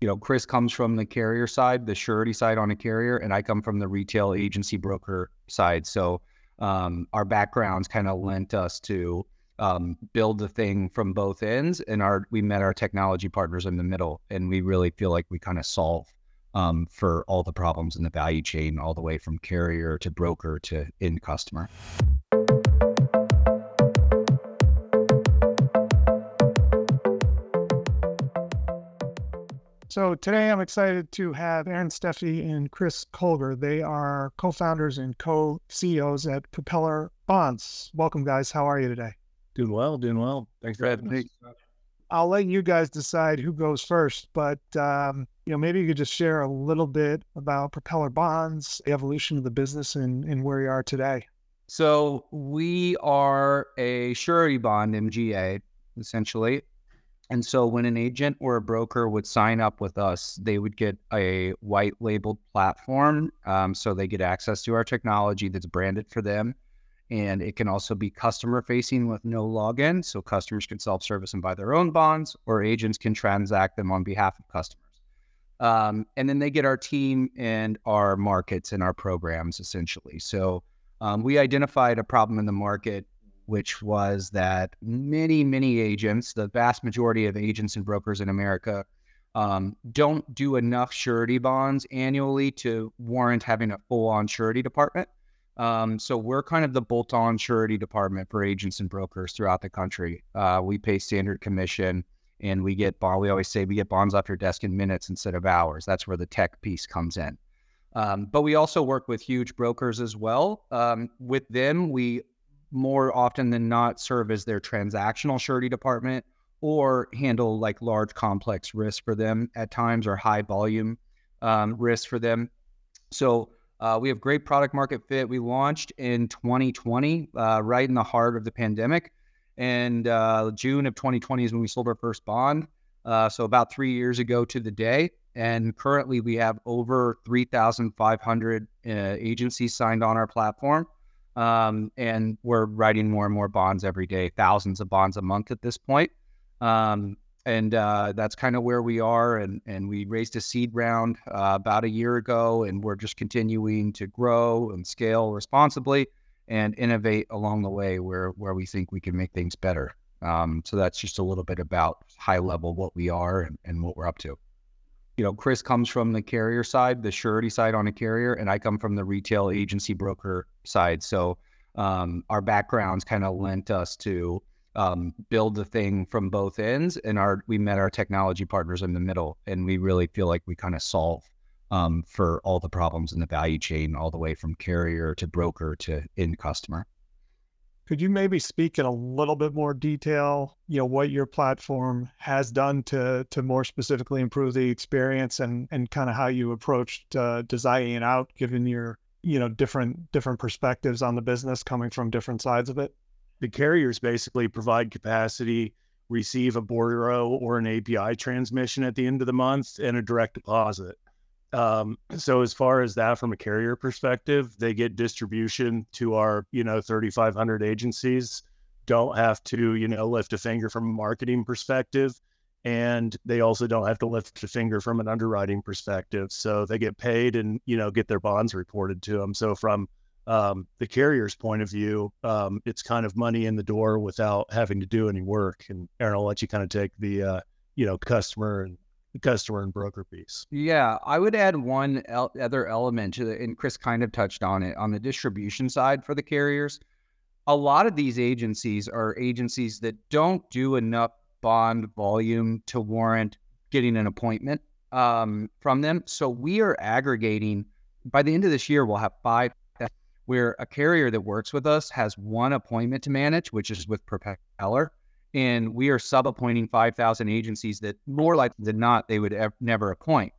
you know, Chris comes from the carrier side, the surety side on a carrier, and I come from the retail agency broker side. So um, our backgrounds kind of lent us to um, build the thing from both ends, and our we met our technology partners in the middle, and we really feel like we kind of solve um, for all the problems in the value chain, all the way from carrier to broker to end customer. So today I'm excited to have Aaron Steffey and Chris Kolger. They are co-founders and co-CEOs at Propeller Bonds. Welcome, guys. How are you today? Doing well, doing well. Thanks for having me. I'll let you guys decide who goes first, but um, you know maybe you could just share a little bit about Propeller Bonds, the evolution of the business, and, and where you are today. So we are a surety bond MGA, essentially. And so when an agent or a broker would sign up with us, they would get a white labeled platform. Um, so they get access to our technology that's branded for them. And it can also be customer facing with no login. So customers can self service and buy their own bonds, or agents can transact them on behalf of customers. Um, and then they get our team and our markets and our programs essentially. So um, we identified a problem in the market which was that many, many agents, the vast majority of agents and brokers in America, um, don't do enough surety bonds annually to warrant having a full on surety department. Um, so we're kind of the bolt on surety department for agents and brokers throughout the country. Uh, we pay standard commission and we get bond. We always say we get bonds off your desk in minutes instead of hours. That's where the tech piece comes in. Um, but we also work with huge brokers as well. Um, with them, we more often than not serve as their transactional surety department or handle like large complex risks for them at times or high volume um, risks for them. So uh, we have great product market fit. We launched in 2020, uh, right in the heart of the pandemic. And uh, June of 2020 is when we sold our first bond. Uh, so about three years ago to the day. And currently we have over 3,500 uh, agencies signed on our platform. Um, and we're writing more and more bonds every day, thousands of bonds a month at this point. Um, and uh, that's kind of where we are. And, and we raised a seed round uh, about a year ago, and we're just continuing to grow and scale responsibly and innovate along the way where, where we think we can make things better. Um, so that's just a little bit about high level what we are and, and what we're up to you know, Chris comes from the carrier side, the surety side on a carrier, and I come from the retail agency broker side. So um, our backgrounds kind of lent us to um, build the thing from both ends, and our we met our technology partners in the middle, and we really feel like we kind of solve um, for all the problems in the value chain, all the way from carrier to broker to end customer. Could you maybe speak in a little bit more detail, you know, what your platform has done to to more specifically improve the experience and and kind of how you approached uh, designing it out, given your you know different different perspectives on the business coming from different sides of it? The carriers basically provide capacity, receive a bordereau or an API transmission at the end of the month, and a direct deposit. Um, so as far as that from a carrier perspective, they get distribution to our, you know, 3,500 agencies, don't have to, you know, lift a finger from a marketing perspective. And they also don't have to lift a finger from an underwriting perspective. So they get paid and, you know, get their bonds reported to them. So from um, the carrier's point of view, um, it's kind of money in the door without having to do any work. And Aaron, I'll let you kind of take the, uh, you know, customer and the customer and broker piece. Yeah, I would add one el- other element to the, and Chris kind of touched on it on the distribution side for the carriers. A lot of these agencies are agencies that don't do enough bond volume to warrant getting an appointment um, from them. So we are aggregating. By the end of this year, we'll have five. Where a carrier that works with us has one appointment to manage, which is with Propeller and we are sub appointing 5,000 agencies that more likely than not they would ever, never appoint.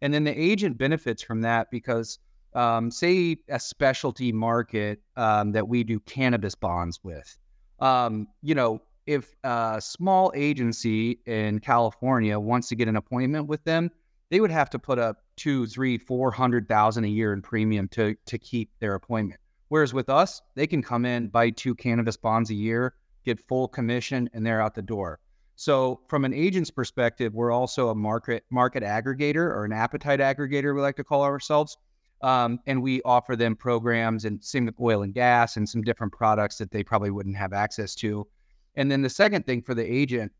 And then the agent benefits from that because, um, say, a specialty market um, that we do cannabis bonds with, um, you know, if a small agency in California wants to get an appointment with them, they would have to put up two, three, four hundred thousand a year in premium to to keep their appointment. Whereas with us, they can come in, buy two cannabis bonds a year, get full commission, and they're out the door. So from an agent's perspective, we're also a market market aggregator or an appetite aggregator, we like to call ourselves. Um, and we offer them programs and same with oil and gas and some different products that they probably wouldn't have access to. And then the second thing for the agent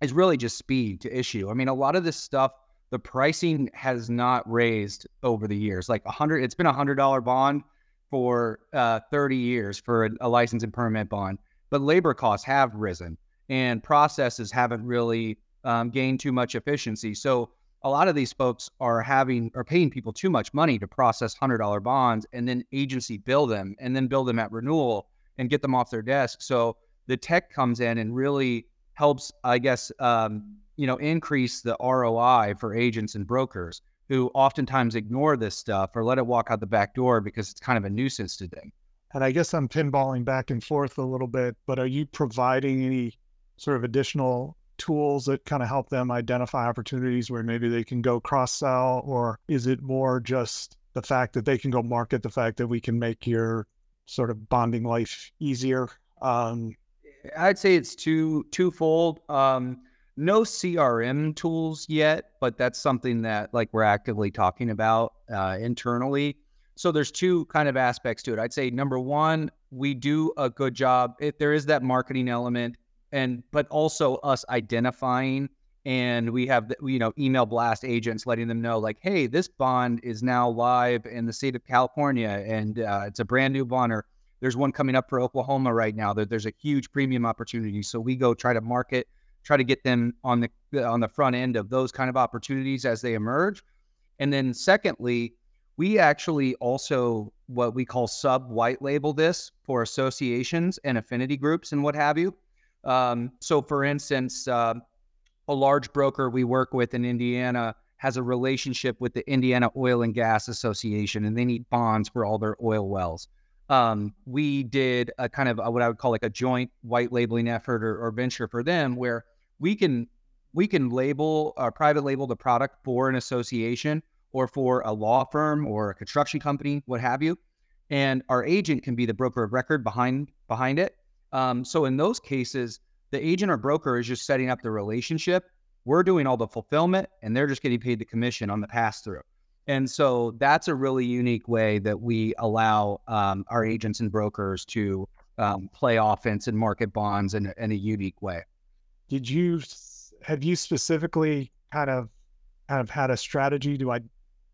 is really just speed to issue. I mean, a lot of this stuff, the pricing has not raised over the years. Like a hundred, it's been a hundred dollar bond for uh, 30 years for a, a license and permit bond, but labor costs have risen and processes haven't really um, gained too much efficiency. So a lot of these folks are having are paying people too much money to process hundred dollar bonds and then agency bill them and then bill them at renewal and get them off their desk. So the tech comes in and really helps, I guess, um, you know, increase the ROI for agents and brokers who oftentimes ignore this stuff or let it walk out the back door because it's kind of a nuisance to them. And I guess I'm pinballing back and forth a little bit, but are you providing any sort of additional tools that kind of help them identify opportunities where maybe they can go cross sell? Or is it more just the fact that they can go market the fact that we can make your sort of bonding life easier? Um, I'd say it's two twofold. Um, no CRM tools yet, but that's something that like we're actively talking about uh, internally. So there's two kind of aspects to it. I'd say number one, we do a good job. If there is that marketing element, and but also us identifying and we have the, you know email blast agents letting them know like hey this bond is now live in the state of california and uh, it's a brand new bond or there's one coming up for oklahoma right now that there's a huge premium opportunity. So we go try to market try to get them on the on the front end of those kind of opportunities as they emerge. And then secondly we actually also what we call sub white label this for associations and affinity groups and what have you. Um, so, for instance, uh, a large broker we work with in Indiana has a relationship with the Indiana Oil and Gas Association, and they need bonds for all their oil wells. Um, we did a kind of what I would call like a joint white labeling effort or, or venture for them, where we can we can label or uh, private label the product for an association or for a law firm or a construction company, what have you, and our agent can be the broker of record behind behind it um, so in those cases, the agent or broker is just setting up the relationship. We're doing all the fulfillment, and they're just getting paid the commission on the pass through. And so that's a really unique way that we allow um, our agents and brokers to um, play offense and market bonds in, in a unique way. Did you have you specifically kind of kind of had a strategy to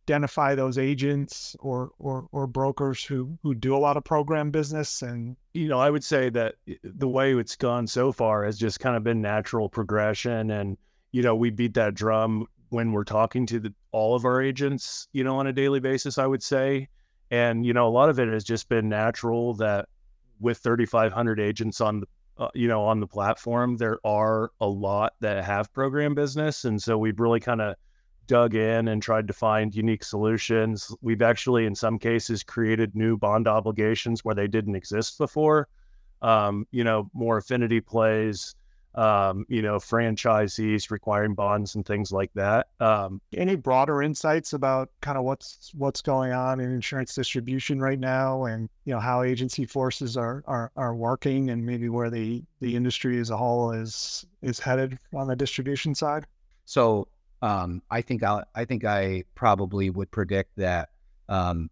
identify those agents or or or brokers who who do a lot of program business and you know i would say that the way it's gone so far has just kind of been natural progression and you know we beat that drum when we're talking to the, all of our agents you know on a daily basis i would say and you know a lot of it has just been natural that with 3500 agents on the uh, you know on the platform there are a lot that have program business and so we've really kind of dug in and tried to find unique solutions. We've actually, in some cases, created new bond obligations where they didn't exist before. Um, you know, more affinity plays, um, you know, franchisees requiring bonds and things like that. Um, Any broader insights about kind of what's what's going on in insurance distribution right now, and you know how agency forces are are, are working, and maybe where the the industry as a whole is is headed on the distribution side. So um, I think I I think I probably would predict that um,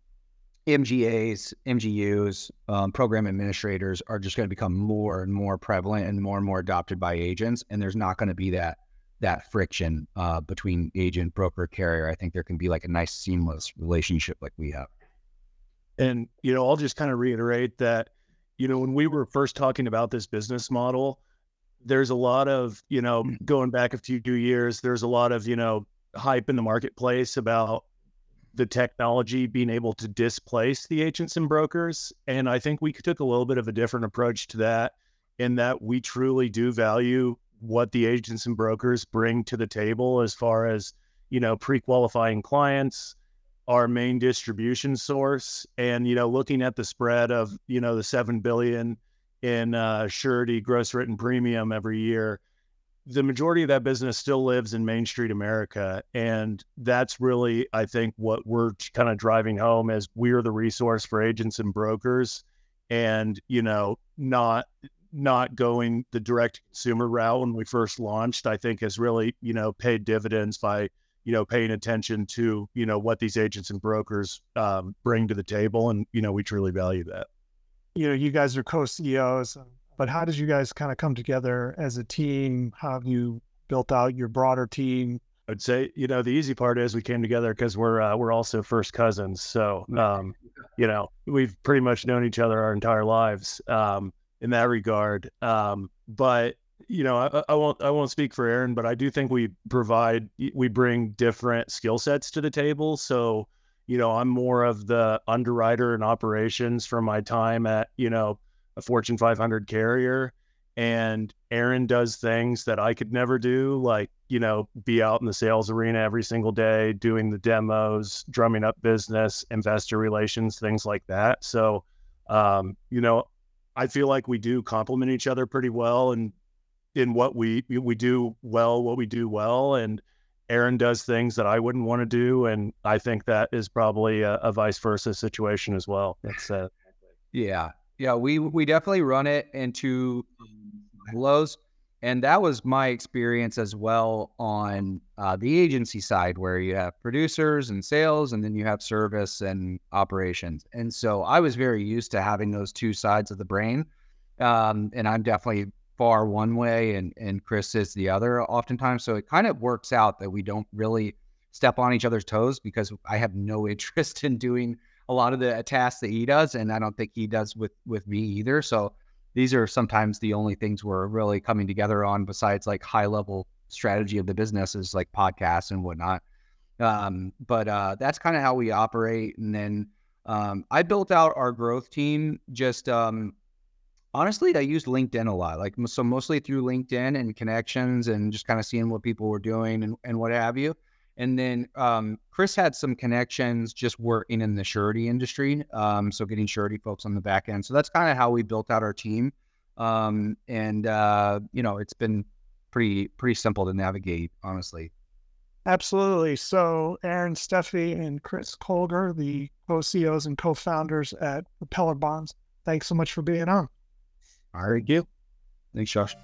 MGAs, MGUs, um, program administrators are just going to become more and more prevalent and more and more adopted by agents, and there's not going to be that that friction uh, between agent, broker, carrier. I think there can be like a nice seamless relationship like we have. And you know, I'll just kind of reiterate that you know when we were first talking about this business model, there's a lot of, you know, mm. going back a few years, there's a lot of, you know, hype in the marketplace about the technology being able to displace the agents and brokers. And I think we took a little bit of a different approach to that in that we truly do value what the agents and brokers bring to the table as far as, you know, pre-qualifying clients, our main distribution source, and, you know, looking at the spread of, you know, the 7 billion in uh, surety gross written premium every year, the majority of that business still lives in Main Street America. And that's really, I think, what we're kind of driving home as we're the resource for agents and brokers and, you know, not not going the direct consumer route when we first launched, I think has really, you know, paid dividends by, you know, paying attention to, you know, what these agents and brokers um, bring to the table. And, you know, we truly value that. You know, you guys are co CEOs, but how did you guys kind of come together as a team? How have you built out your broader team? I'd say, you know, the easy part is we came together because we're uh, we're also first cousins. So, um, you know, we've pretty much known each other our entire lives um, in that regard. Um, but you know, I, I, won't I won't speak for Aaron, but I do think we provide we bring different skill sets to the table. So, you know, I'm more of the underwriter and operations from my time at you know a Fortune 500 carrier and Aaron does things that I could never do, like, you know, be out in the sales arena every single day, doing the demos, drumming up business, investor relations, things like that. So, um, you know, I feel like we do complement each other pretty well and in what we we do well, what we do well. And Aaron does things that I wouldn't want to do. And I think that is probably a, a vice versa situation as well. That's uh yeah. Yeah, we we definitely run it into flows, and that was my experience as well on uh, the agency side, where you have producers and sales, and then you have service and operations. And so I was very used to having those two sides of the brain, um, and I'm definitely far one way, and and Chris is the other, oftentimes. So it kind of works out that we don't really step on each other's toes because I have no interest in doing a lot of the tasks that he does, and I don't think he does with with me either. So these are sometimes the only things we're really coming together on, besides like high level strategy of the business, is like podcasts and whatnot. Um, but uh, that's kind of how we operate. And then um, I built out our growth team just um, honestly, I used LinkedIn a lot. Like so, mostly through LinkedIn and connections, and just kind of seeing what people were doing and, and what have you. And then um, Chris had some connections just working in the surety industry. Um, so getting surety folks on the back end. So that's kind of how we built out our team. Um, and, uh, you know, it's been pretty, pretty simple to navigate, honestly. Absolutely. So Aaron Steffey and Chris Kolger, the co-CEOs and co-founders at Propeller Bonds, thanks so much for being on. All right. You. Thanks, Josh.